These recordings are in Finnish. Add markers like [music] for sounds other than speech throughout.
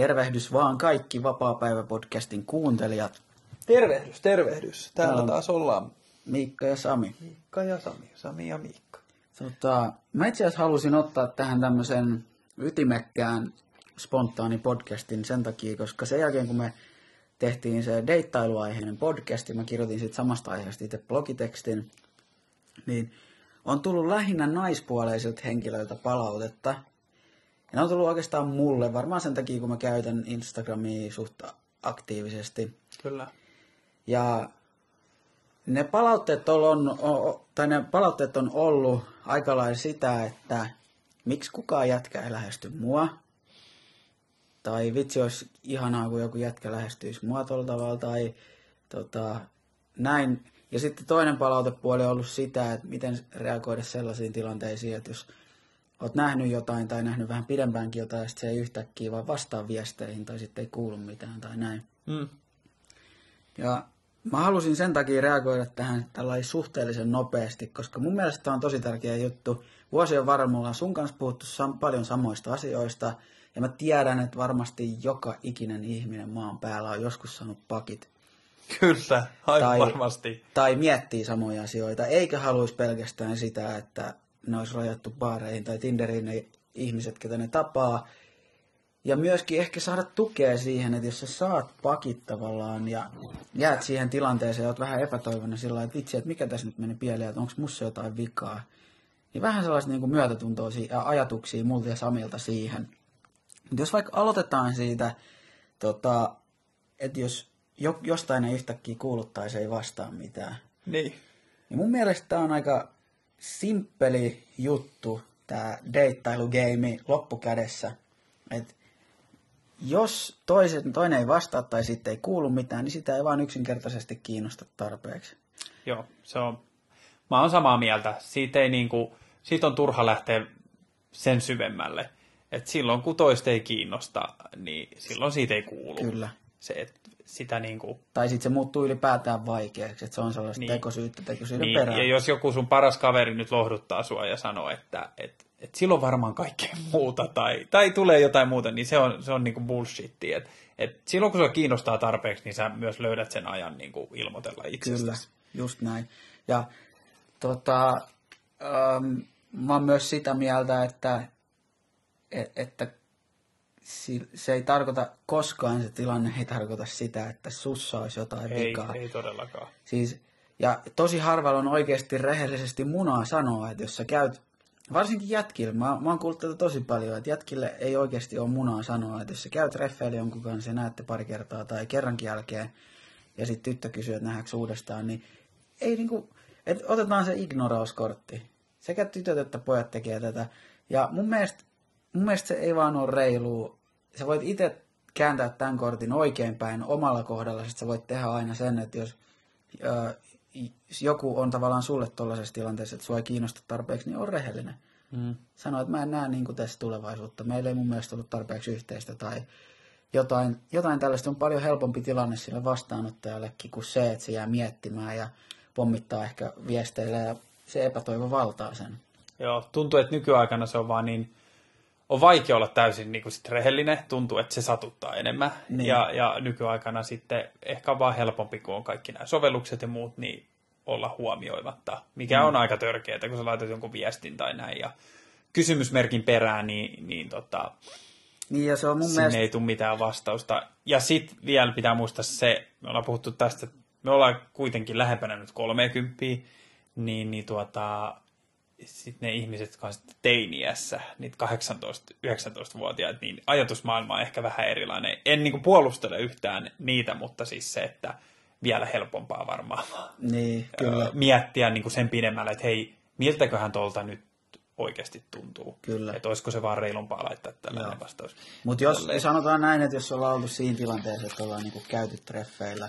Tervehdys vaan kaikki Vapaa-päivä-podcastin kuuntelijat. Tervehdys, tervehdys. Täällä Täällä on- taas ollaan Miikka ja Sami. Miikka ja Sami. Sami ja Miikka. Tota, mä itse asiassa halusin ottaa tähän tämmöisen ytimekkään spontaani podcastin sen takia, koska sen jälkeen kun me tehtiin se deittailuaiheinen podcast ja mä kirjoitin siitä samasta aiheesta itse blogitekstin, niin on tullut lähinnä naispuoleisilta henkilöiltä palautetta. Ja ne on tullut oikeastaan mulle, varmaan sen takia kun mä käytän Instagramia suht aktiivisesti. Kyllä. Ja ne palautteet on, on, tai ne palautteet on ollut aika lailla sitä, että miksi kukaan jätkä ei lähesty mua. Tai vitsi olisi ihanaa, kun joku jätkä lähestyisi mua tuolla tavalla. Tai tota, näin. Ja sitten toinen palautepuoli on ollut sitä, että miten reagoida sellaisiin tilanteisiin, että jos oot nähnyt jotain tai nähnyt vähän pidempäänkin jotain, ja sitten se ei yhtäkkiä vaan vastaa viesteihin tai sitten ei kuulu mitään tai näin. Mm. Ja mä halusin sen takia reagoida tähän tällainen suhteellisen nopeasti, koska mun mielestä tämä on tosi tärkeä juttu. Vuosien varrella me ollaan sun kanssa puhuttu sam- paljon samoista asioista, ja mä tiedän, että varmasti joka ikinen ihminen maan päällä on joskus saanut pakit. Kyllä, aivan Tai- varmasti. Tai miettii samoja asioita, eikä haluaisi pelkästään sitä, että ne olisi rajattu baareihin tai Tinderiin ne ihmiset, ketä ne tapaa. Ja myöskin ehkä saada tukea siihen, että jos sä saat pakit tavallaan ja jäät siihen tilanteeseen ja oot vähän epätoivoinen sillä että vitsi, että mikä tässä nyt meni pieleen, että onko mussa jotain vikaa. Niin vähän sellaista niin kuin myötätuntoa ja ajatuksia multa ja Samilta siihen. Mutta jos vaikka aloitetaan siitä, tota, että jos jo, jostain ei yhtäkkiä kuulu tai se ei vastaa mitään, Niin. niin mun mielestä tämä on aika simppeli juttu, tämä deittailugeimi loppukädessä. Et jos toiset, toinen ei vastaa tai sitten ei kuulu mitään, niin sitä ei vaan yksinkertaisesti kiinnosta tarpeeksi. Joo, se on. Mä oon samaa mieltä. Siitä, ei niinku, siitä on turha lähteä sen syvemmälle. Et silloin kun toista ei kiinnosta, niin silloin siitä ei kuulu. Kyllä. Se, et sitä niinku, Tai sitten se muuttuu ylipäätään vaikeaksi, että se on sellaista niin. Niin. tekosyyttä tekosyyden niin, perään. ja jos joku sun paras kaveri nyt lohduttaa sua ja sanoo, että et, et silloin varmaan kaikkea [laughs] muuta tai, tai tulee jotain muuta, niin se on, se on niinku bullshittia. Et, et silloin kun sua kiinnostaa tarpeeksi, niin sä myös löydät sen ajan niinku ilmoitella itsestäsi. Kyllä, just näin. Ja tota, ähm, mä oon myös sitä mieltä, että, et, että se ei tarkoita koskaan, se tilanne ei tarkoita sitä, että sussa olisi jotain Ei, vikaa. ei todellakaan. Siis, ja tosi harvalla on oikeasti rehellisesti munaa sanoa, että jos sä käyt, varsinkin jätkille, mä, mä oon kuullut tätä tosi paljon, että jätkille ei oikeasti ole munaa sanoa, että jos sä käyt treffeillä jonkun kanssa ja näette pari kertaa tai kerrankin jälkeen, ja sitten tyttö kysyy, että nähdäänkö uudestaan, niin ei niinku, että otetaan se ignorauskortti. Sekä tytöt että pojat tekee tätä. Ja mun mielestä, mun mielestä se ei vaan ole reilu. Sä voit itse kääntää tämän kortin oikeinpäin omalla kohdalla, sit sä voit tehdä aina sen, että jos ö, joku on tavallaan sulle tuollaisessa tilanteessa, että sua ei kiinnosta tarpeeksi, niin on rehellinen. Mm. Sano, että mä en näe niin kuin tässä tulevaisuutta. Meillä ei mun mielestä ollut tarpeeksi yhteistä tai jotain, jotain tällaista on paljon helpompi tilanne sille vastaanottajallekin kuin se, että se jää miettimään ja pommittaa ehkä viesteillä ja se epätoivo valtaa sen. Joo, tuntuu, että nykyaikana se on vaan niin, on vaikea olla täysin niin kuin sit rehellinen, tuntuu, että se satuttaa enemmän. Niin. Ja, ja nykyaikana sitten ehkä on vaan helpompi, kun on kaikki nämä sovellukset ja muut, niin olla huomioimatta, mikä Mm. on aika törkeää, kun sä laitat jonkun viestin tai näin ja kysymysmerkin perään, niin, niin tota, Niin ja se on mun sinne mielestä... ei tule mitään vastausta. Ja sitten vielä pitää muistaa se, me ollaan puhuttu tästä, me ollaan kuitenkin lähempänä nyt 30, niin, niin tuota, sitten ne ihmiset, jotka on sitten teiniässä, niitä 18-19-vuotiaat, niin ajatusmaailma on ehkä vähän erilainen. En niin puolustele yhtään niitä, mutta siis se, että vielä helpompaa varmaan Niin, kyllä, miettiä niin kuin sen pidemmälle, että hei, miltäköhän tuolta nyt oikeasti tuntuu. Kyllä. Että olisiko se vaan reilumpaa laittaa tällainen Joo. vastaus. Mutta jos Tolleen. sanotaan näin, että jos ollaan oltu siinä tilanteessa, että ollaan niinku käyty treffeillä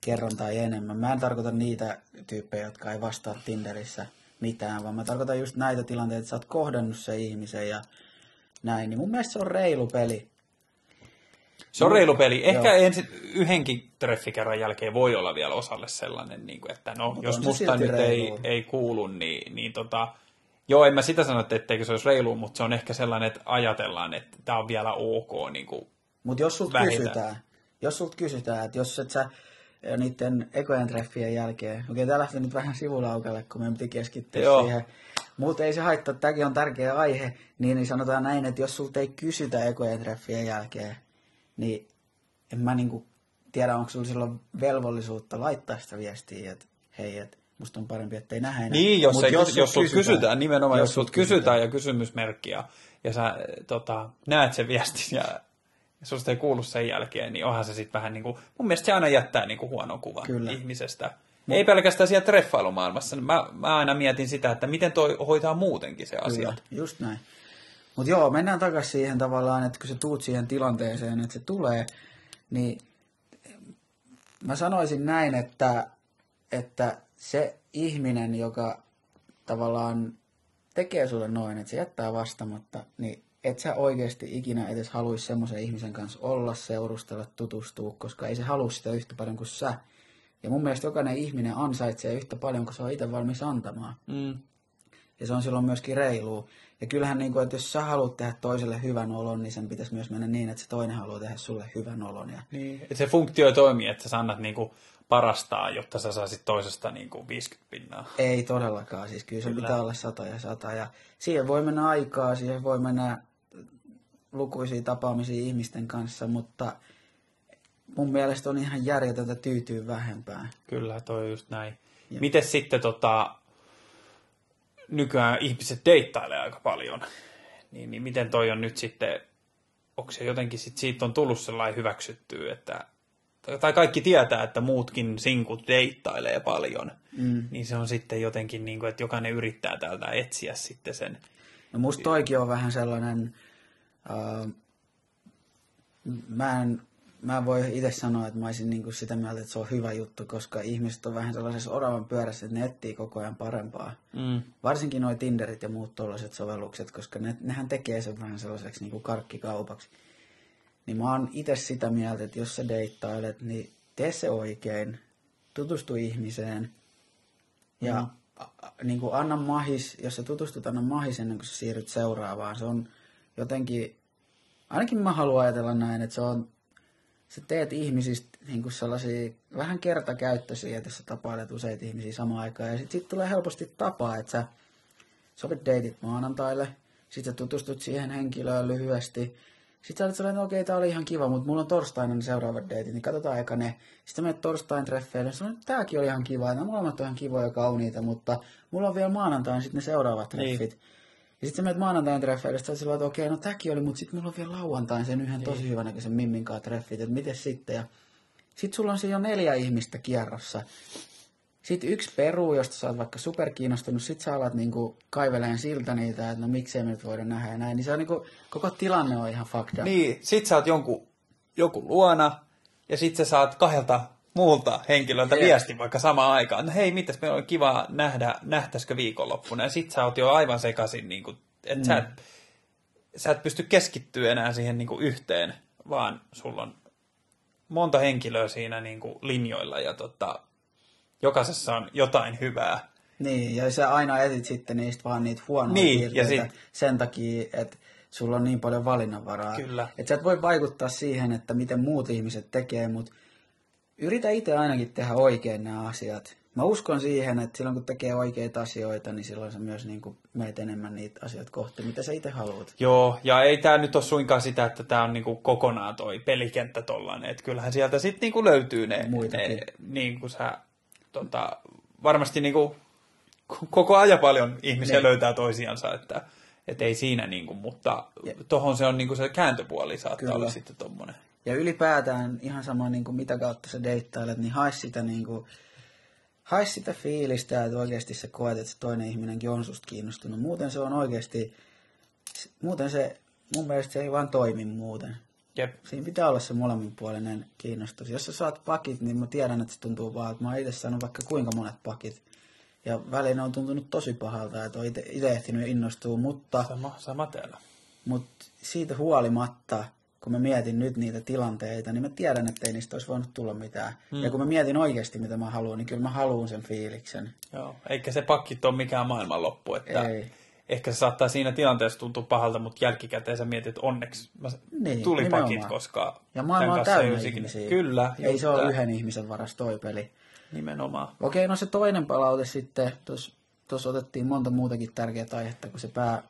kerran tai enemmän. Mä en tarkoita niitä tyyppejä, jotka ei vastaa Tinderissä mitään, vaan mä tarkoitan just näitä tilanteita, että sä oot kohdannut sen ihmisen ja näin. Niin mun mielestä se on reilu peli. Se on reilu peli. Ehkä Joo. ensin yhdenkin treffikerran jälkeen voi olla vielä osalle sellainen, niin kuin, että no, Mut jos musta nyt ei, ei kuulu, niin, niin tota, joo, en mä sitä sano, että etteikö se olisi reilu, mutta se on ehkä sellainen, että ajatellaan, että tämä on vielä ok niin Mutta jos sulta kysytään, jos sulta kysytään, että jos et sä niiden ekojen treffien jälkeen, okei tää lähti nyt vähän sivulaukalle, kun me piti keskittyä Joo. siihen, mutta ei se haittaa, tämäkin on tärkeä aihe, niin, niin sanotaan näin, että jos sulta ei kysytä ekojen treffien jälkeen, niin en mä niinku tiedä, onko sulla silloin velvollisuutta laittaa sitä viestiä, että hei, että musta on parempi, että ei nähdä enää. Niin, jos, Mut ei, jos, jos sulta kysytään, nimenomaan jos, jos sut sulta kysytään ja kysymysmerkki ja, sä tota, näet sen viestin ja susta ei kuulu sen jälkeen, niin onhan se sitten vähän niin kuin, mun mielestä se aina jättää niin kuin huonon kuvan Kyllä. ihmisestä. Ei pelkästään siellä treffailumaailmassa. Mä, mä aina mietin sitä, että miten toi hoitaa muutenkin se asia. Kyllä, just näin. Mutta joo, mennään takaisin siihen tavallaan, että kun sä tuut siihen tilanteeseen, että se tulee, niin mä sanoisin näin, että, että se ihminen, joka tavallaan tekee sulle noin, että se jättää vastamatta, niin et sä oikeasti ikinä edes haluaisi semmoisen ihmisen kanssa olla, seurustella, tutustua, koska ei se halua sitä yhtä paljon kuin sä. Ja mun mielestä jokainen ihminen ansaitsee yhtä paljon kuin se on itse valmis antamaan. Mm. Ja se on silloin myöskin reilua. Ja kyllähän, niin kuin, että jos sä haluat tehdä toiselle hyvän olon, niin sen pitäisi myös mennä niin, että se toinen haluaa tehdä sulle hyvän olon. Ja Niin. Et se funktio ei toimi, että sä annat niinku parastaa, jotta sä saisit toisesta niinku 50 pinnaa. ei todellakaan. Siis kyllä se Kyllä. pitää olla sata ja sata. Ja siihen voi mennä aikaa, siihen voi mennä lukuisia tapaamisia ihmisten kanssa, mutta mun mielestä on ihan järjetöntä tyytyä vähempään. Kyllä, toi on just näin. Jep. Miten sitten tota, nykyään ihmiset deittailee aika paljon, niin, niin miten toi on nyt sitten, onko se jotenkin sit siitä on tullut sellainen hyväksytty, että tai kaikki tietää, että muutkin sinkut deittailee paljon, Mm. niin se on sitten jotenkin niin kuin, että jokainen yrittää täältä etsiä sitten sen. No musta toikin on vähän sellainen, mä, en, mä en voi itse sanoa, että mä olisin niinku sitä mieltä, että se on hyvä juttu, koska ihmiset on vähän sellaisessa oravan pyörässä, että ne etsii koko ajan parempaa. Mm. Varsinkin nuo Tinderit ja muut tuollaiset sovellukset, koska ne, nehän tekee sen vähän sellaiseksi niinku karkkikaupaksi. Niin mä oon itse sitä mieltä, että jos sä deittailet, niin tee se oikein, tutustu ihmiseen ja Mm. a, a, niin kuin anna mahis, jos sä tutustut, anna mahis ennen kuin sä siirryt seuraavaan. Se on jotenkin, ainakin mä haluan ajatella näin, että se on, sä teet ihmisistä niin kuin sellaisia vähän kertakäyttöisiä, että jos sä tapailet useita ihmisiä samaan aikaan. Ja sitten sit tulee helposti tapa, että sä sovit deitit maanantaille, sitten sä tutustut siihen henkilöön lyhyesti. Sitten sä olet sellainen, että okei, tää oli ihan kiva, mutta mulla on torstaina ne seuraavat deitit, niin katsotaan eka ne. Sitten menet torstain treffeille, ja sanoin, että tääkin oli ihan kiva, nämä molemmat on ihan kivoja ja kauniita, mutta mulla on vielä maanantaina sitten ne seuraavat Niin. Ja sitten sä menet maanantain treffeille, oot sillä että okei, no tämäkin oli, mutta sitten mulla on vielä lauantain sen yhden tosi hyvänäköisen Mimmin kanssa treffit, että miten sitten. Ja sitten sulla on siinä jo neljä ihmistä kierrossa. Sitten yksi peruu, josta sä oot vaikka superkiinnostunut, sit sä alat niinku kaiveleen siltä niitä, että no miksei me nyt voida nähdä ja näin. Niin se on niinku, koko tilanne on ihan fucked up. Niin, sit sä oot jonkun, joku luona, ja sit sä saat kahdelta muulta henkilöltä Jep. viestin vaikka samaan aikaan. No hei, mitäs meillä on kiva nähdä, nähtäisikö viikonloppuna. Ja sit sä oot jo aivan sekaisin, niin kuin, että mm. sä, et, sä et pysty keskittyä enää siihen niin kuin yhteen, vaan sulla on monta henkilöä siinä niin kuin linjoilla ja tota, jokaisessa on jotain hyvää. Niin, ja sä aina etit sitten niistä vaan niitä huonoja Niin, piirteitä ja sit- sen takia, että sulla on niin paljon valinnanvaraa. Kyllä. Että sä et voi vaikuttaa siihen, että miten muut ihmiset tekee, mutta yritä itse ainakin tehdä oikein nämä asiat. Mä uskon siihen, että silloin kun tekee oikeita asioita, niin silloin sä myös niin kuin meet enemmän niitä asioita kohti, mitä sä itse haluat. Joo, ja ei tämä nyt ole suinkaan sitä, että tämä on niinku kokonaan toi pelikenttä tollanen. Että kyllähän sieltä sitten niinku löytyy ne, Muitakin. ne niin kuin sä, tota, varmasti niinku, k- koko ajan paljon ihmisiä Niin. löytää toisiansa, että et ei siinä, niinku, mutta Ja- tohon se on niinku se kääntöpuoli saattaa Kyllä. olla sitten tommonen. Ja ylipäätään ihan sama, niin kuin mitä kautta sä deittailet, niin hae sitä, niin kuin, hae sitä fiilistä, että oikeasti sä koet, että se toinen ihminenkin on susta kiinnostunut. Muuten se on oikeasti, muuten se, mun mielestä se ei vaan toimi muuten. Jep. Siinä pitää olla se molemminpuolinen kiinnostus. Jos sä saat pakit, niin mä tiedän, että se tuntuu vaan, että mä oon itse saanut vaikka kuinka monet pakit. Ja väliin on tuntunut tosi pahalta, että on itse ehtinyt innostua, mutta Sama, sama täällä. mutta siitä huolimatta, kun mä mietin nyt niitä tilanteita, niin mä tiedän, että ei niistä olisi voinut tulla mitään. Mm. Ja kun mä mietin oikeasti, mitä mä haluan, niin kyllä mä haluan sen fiiliksen. Joo, eikä se pakkit ole mikään maailmanloppu, että Ei. ehkä se saattaa siinä tilanteessa tuntua pahalta, mutta jälkikäteen sä mietit, että onneksi mä Niin, tuli pakit, nimenomaan. koska Ja maailma on täynnä ihmisiä. Kyllä, Ei se ole yhden ihmisen varas toi peli. Nimenomaan. Okei, no se toinen palaute sitten, tuossa otettiin monta muutakin tärkeää aihetta kuin se pää,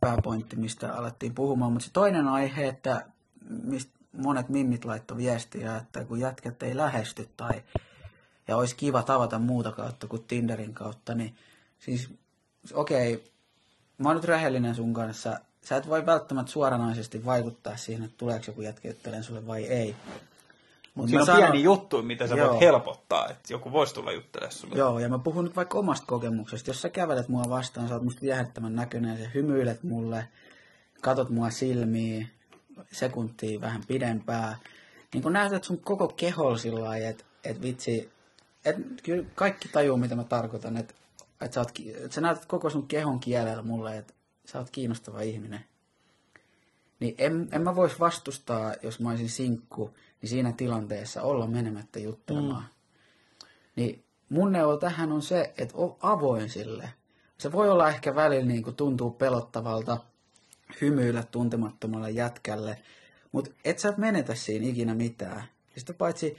pääpointti, mistä alettiin puhumaan, mutta se toinen aihe, että mistä monet mimmit laittoi viestiä, että kun jätkät ei lähesty tai ja olisi kiva tavata muuta kautta kuin Tinderin kautta, niin siis okei, mä oon nyt rehellinen sun kanssa, sä et voi välttämättä suoranaisesti vaikuttaa siihen, että tuleeko joku jätkä sulle vai ei. Mut Siinä on sanon- pieni juttu, mitä sä Joo. voit helpottaa, että joku voisi tulla juttelemaan sulle. Joo, ja mä puhun nyt vaikka omasta kokemuksesta. Jos sä kävelet mua vastaan, sä oot musta viehättävän näköinen, sä hymyilet mulle, katot mua silmiin, sekuntia vähän pidempää. Niin kun näytät sun koko keholla sillä lailla, että et vitsi, et kyllä kaikki tajuu, mitä mä tarkoitan, että et sä, oot, et sä näytät koko sun kehon kielellä mulle, että sä oot kiinnostava ihminen. Niin en, en mä vois vastustaa, jos mä olisin sinkku, niin siinä tilanteessa olla menemättä juttelemaan. Mm. Niin mun neuvo tähän on se, että on avoin sille. Se voi olla ehkä välillä niin kuin tuntuu pelottavalta hymyillä tuntemattomalle jätkälle, mutta et sä menetä siinä ikinä mitään. Ja sitä paitsi,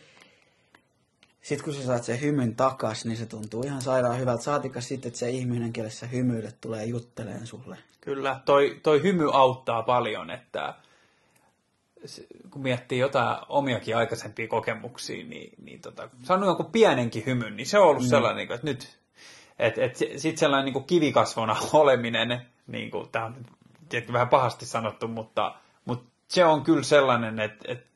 sit kun sä saat sen hymyn takas, niin se tuntuu ihan sairaan hyvältä. Saatika sitten, että se ihminen, kelle sä hymyilet, tulee jutteleen sulle. Kyllä, toi, toi hymy auttaa paljon, että kun miettii jotain omiakin aikaisempia kokemuksia, niin, niin tota, saanut jonkun pienenkin hymyn, niin se on ollut mm. sellainen, niin että nyt, että et, sitten sellainen niin kuin kivikasvona [laughs] oleminen, niin kuin, tämä on nyt vähän pahasti sanottu, mutta, mutta se on kyllä sellainen, että, että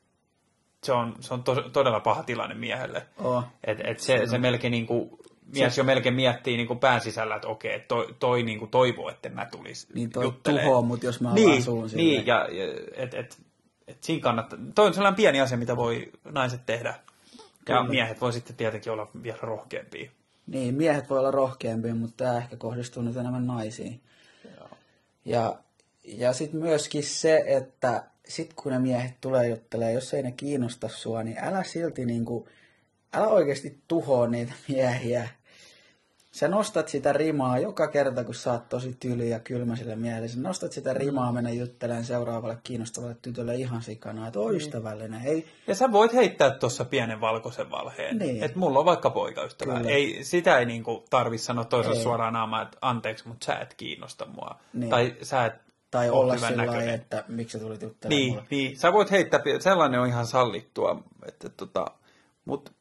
se on, se on to, todella paha tilanne miehelle. Oh. Et, et se, se melkein niin kuin, mies jo melkein miettii niin kuin pään sisällä, että okei, toi, toi niin kuin toivoo, että mä tulis Niin toi tuhoaa mut, jos mä niin, suun. Niin, ja, ja et, et, et siinä kannattaa, toi on sellainen pieni asia, mitä voi naiset tehdä. Ja Kyllä. miehet voi sitten tietenkin olla vielä rohkeampia. Niin, miehet voi olla rohkeampia, mutta tämä ehkä kohdistuu nyt enemmän naisiin. Ja, ja sitten myöskin se, että sit kun ne miehet tulee juttelemaan, jos ei ne kiinnosta sua, niin älä silti niinku, älä oikeasti tuhoa niitä miehiä. Sä nostat sitä rimaa joka kerta, kun sä oot tosi tyly ja kylmä sille miehelle. Sä nostat sitä rimaa, mennä juttelemaan seuraavalle kiinnostavalle tytölle ihan sikana, että on ystävällinen. Ei, Ja sä voit heittää tuossa pienen valkoisen valheen. Niin. Että mulla on vaikka poikaystävä. Kyllä. Ei, sitä ei niinku tarvi sanoa toiselle Ei. suoraan naamaan, että anteeksi, mutta sä et kiinnosta mua. Niin. Tai sä et tai oo olla sillä että miksi sä tulit juttelemaan Niin, mulle. niin, sä voit heittää, sellainen on ihan sallittua, että tota, mut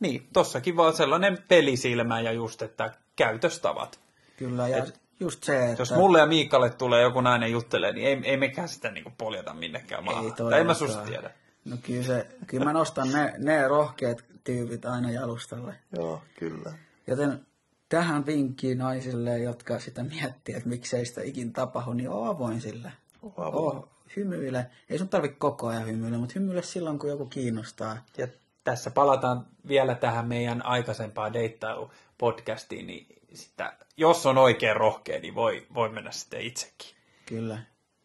niin, tossakin vaan sellainen pelisilmä ja just, että käytöstavat. Kyllä, ja Et- just se, että... Jos mulle ja Miikalle tulee joku nainen juttelee, niin ei, ei mekään sitä niinku poljeta minnekään maahan. Ei tai en mä susta tiedä. No kyllä, se, kyllä mä nostan ne, ne rohkeat tyypit aina jalustalle. Joo, kyllä. Joten tähän vinkkiin naisille, jotka sitä miettii, että miksei sitä ikin tapahdu, niin oo avoin sille. avoin. Oo, hymyile. Ei sun tarvi koko ajan hymyillä, mutta hymyile silloin, kun joku kiinnostaa. Ja tässä palataan vielä tähän meidän aikaisempaan deittailu-podcastiin, niin sitä, jos on oikein rohkea, niin voi, voi mennä sitten itsekin. Kyllä.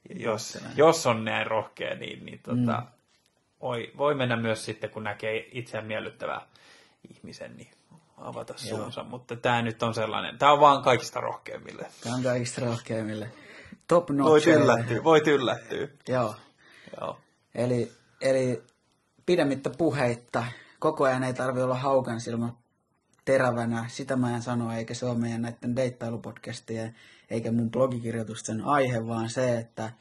jos, jos on näin rohkea, niin, niin tota, mm. voi, voi mennä myös sitten, kun näkee itseään miellyttävää ihmisen, niin avata Joo. suunsa. Mutta tämä nyt on sellainen, tämä on vaan kaikista rohkeimmille. Tämä on kaikista rohkeimmille. Top notch. Voit yllättyä, voit yllättyä. Joo. Joo. Eli, eli pidemmittä puheitta. Koko ajan ei tarvi olla haukan silmä terävänä. Sitä mä en sano, eikä se ole meidän näiden deittailupodcastien eikä mun blogikirjoitusten aihe, vaan se, että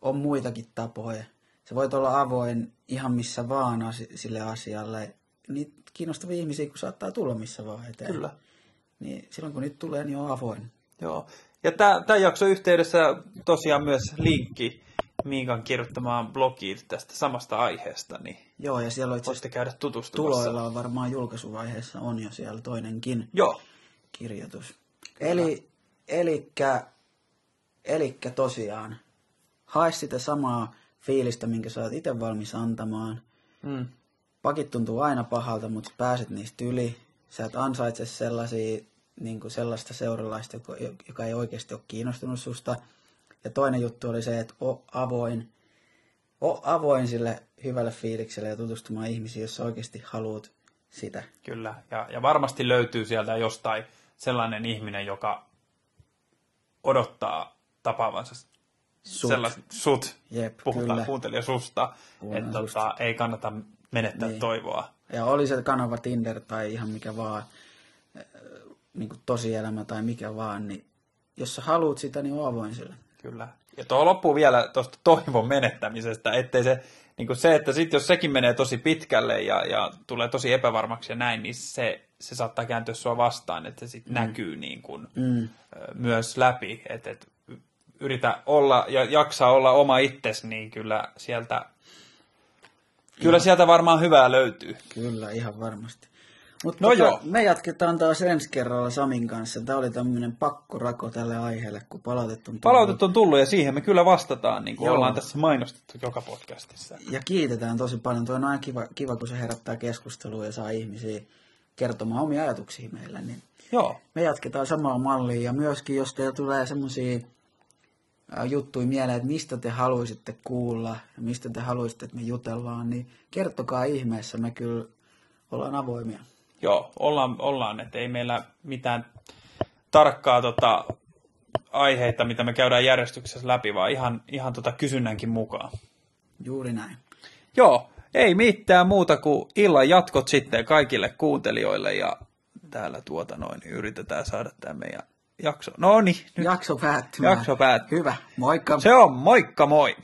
on muitakin tapoja. Sä voit olla avoin ihan missä vaan sille asialle. Niitä kiinnostavia ihmisiä, kun saattaa tulla missä vaan eteen. Kyllä. Niin silloin kun niitä tulee, niin on avoin. Joo. Ja tämän jakson yhteydessä tosiaan myös linkki Miikan kirjoittamaan blogiin tästä samasta aiheesta, niin Joo, ja siellä on itse käydä tutustumassa. tuloilla on varmaan julkaisuvaiheessa on jo siellä toinenkin. Joo. kirjoitus. Eli, elikkä, elikkä tosiaan, hae sitä samaa fiilistä, minkä sä oot itse valmis antamaan. Mm. Pakit tuntuu aina pahalta, mutta pääset niistä yli. Sä et ansaitse sellaisia, niin kuin sellaista seuralaista, joka, joka ei oikeasti ole kiinnostunut susta. Ja toinen juttu oli se, että o avoin, o avoin sille hyvälle fiilikselle ja tutustumaan ihmisiin, jos oikeasti haluat sitä. Kyllä, ja, ja varmasti löytyy sieltä jostain sellainen ihminen, joka odottaa tapaavansa Sut. sellaiset sut, Jep, puhutaan kyllä. kuuntelija susta, Puhutaan että tota, ei kannata menettää Niin. toivoa. Ja oli se kanava Tinder tai ihan mikä vaan, niin kuin tosielämä tai mikä vaan, niin jos sä haluat sitä, niin oo avoin sille. Kyllä. Ja tuohon loppuu vielä tuosta toivon menettämisestä, ettei se, niin kuin se, että sit jos sekin menee tosi pitkälle ja, ja tulee tosi epävarmaksi ja näin, niin se, se saattaa kääntyä sua vastaan, että se sitten mm. näkyy niin kuin, Mm. myös läpi, että et, yritä olla ja jaksaa olla oma itses, niin kyllä sieltä, kyllä sieltä varmaan hyvää löytyy. Kyllä, ihan varmasti. Mutta No joo. me jatketaan taas ensi kerralla Samin kanssa. Tämä oli tämmöinen pakkorako tälle aiheelle, kun palautet on tullut. On tullut ja siihen me kyllä vastataan, niin kuin Joo. ollaan tässä mainostettu joka podcastissa. Ja kiitetään tosi paljon. Tuo on aina kiva, kiva, kun se herättää keskustelua ja saa ihmisiä kertomaan omia ajatuksia meille. Niin Joo, me jatketaan samaa mallia ja myöskin jos teillä tulee semmoisia juttuja mieleen, että mistä te haluaisitte kuulla ja mistä te haluaisitte, että me jutellaan, niin kertokaa ihmeessä, me kyllä ollaan avoimia. Joo, ollaan, ollaan että ei meillä mitään tarkkaa tota, aiheita, mitä me käydään järjestyksessä läpi, vaan ihan, ihan tota kysynnänkin mukaan. Juuri näin. Joo, ei mitään muuta kuin illan jatkot sitten kaikille kuuntelijoille ja täällä tuota noin, niin yritetään saada tämä meidän jakso. No niin, Jakso päättymään. jakso päättyy. Hyvä, moikka. Se on moikka moi!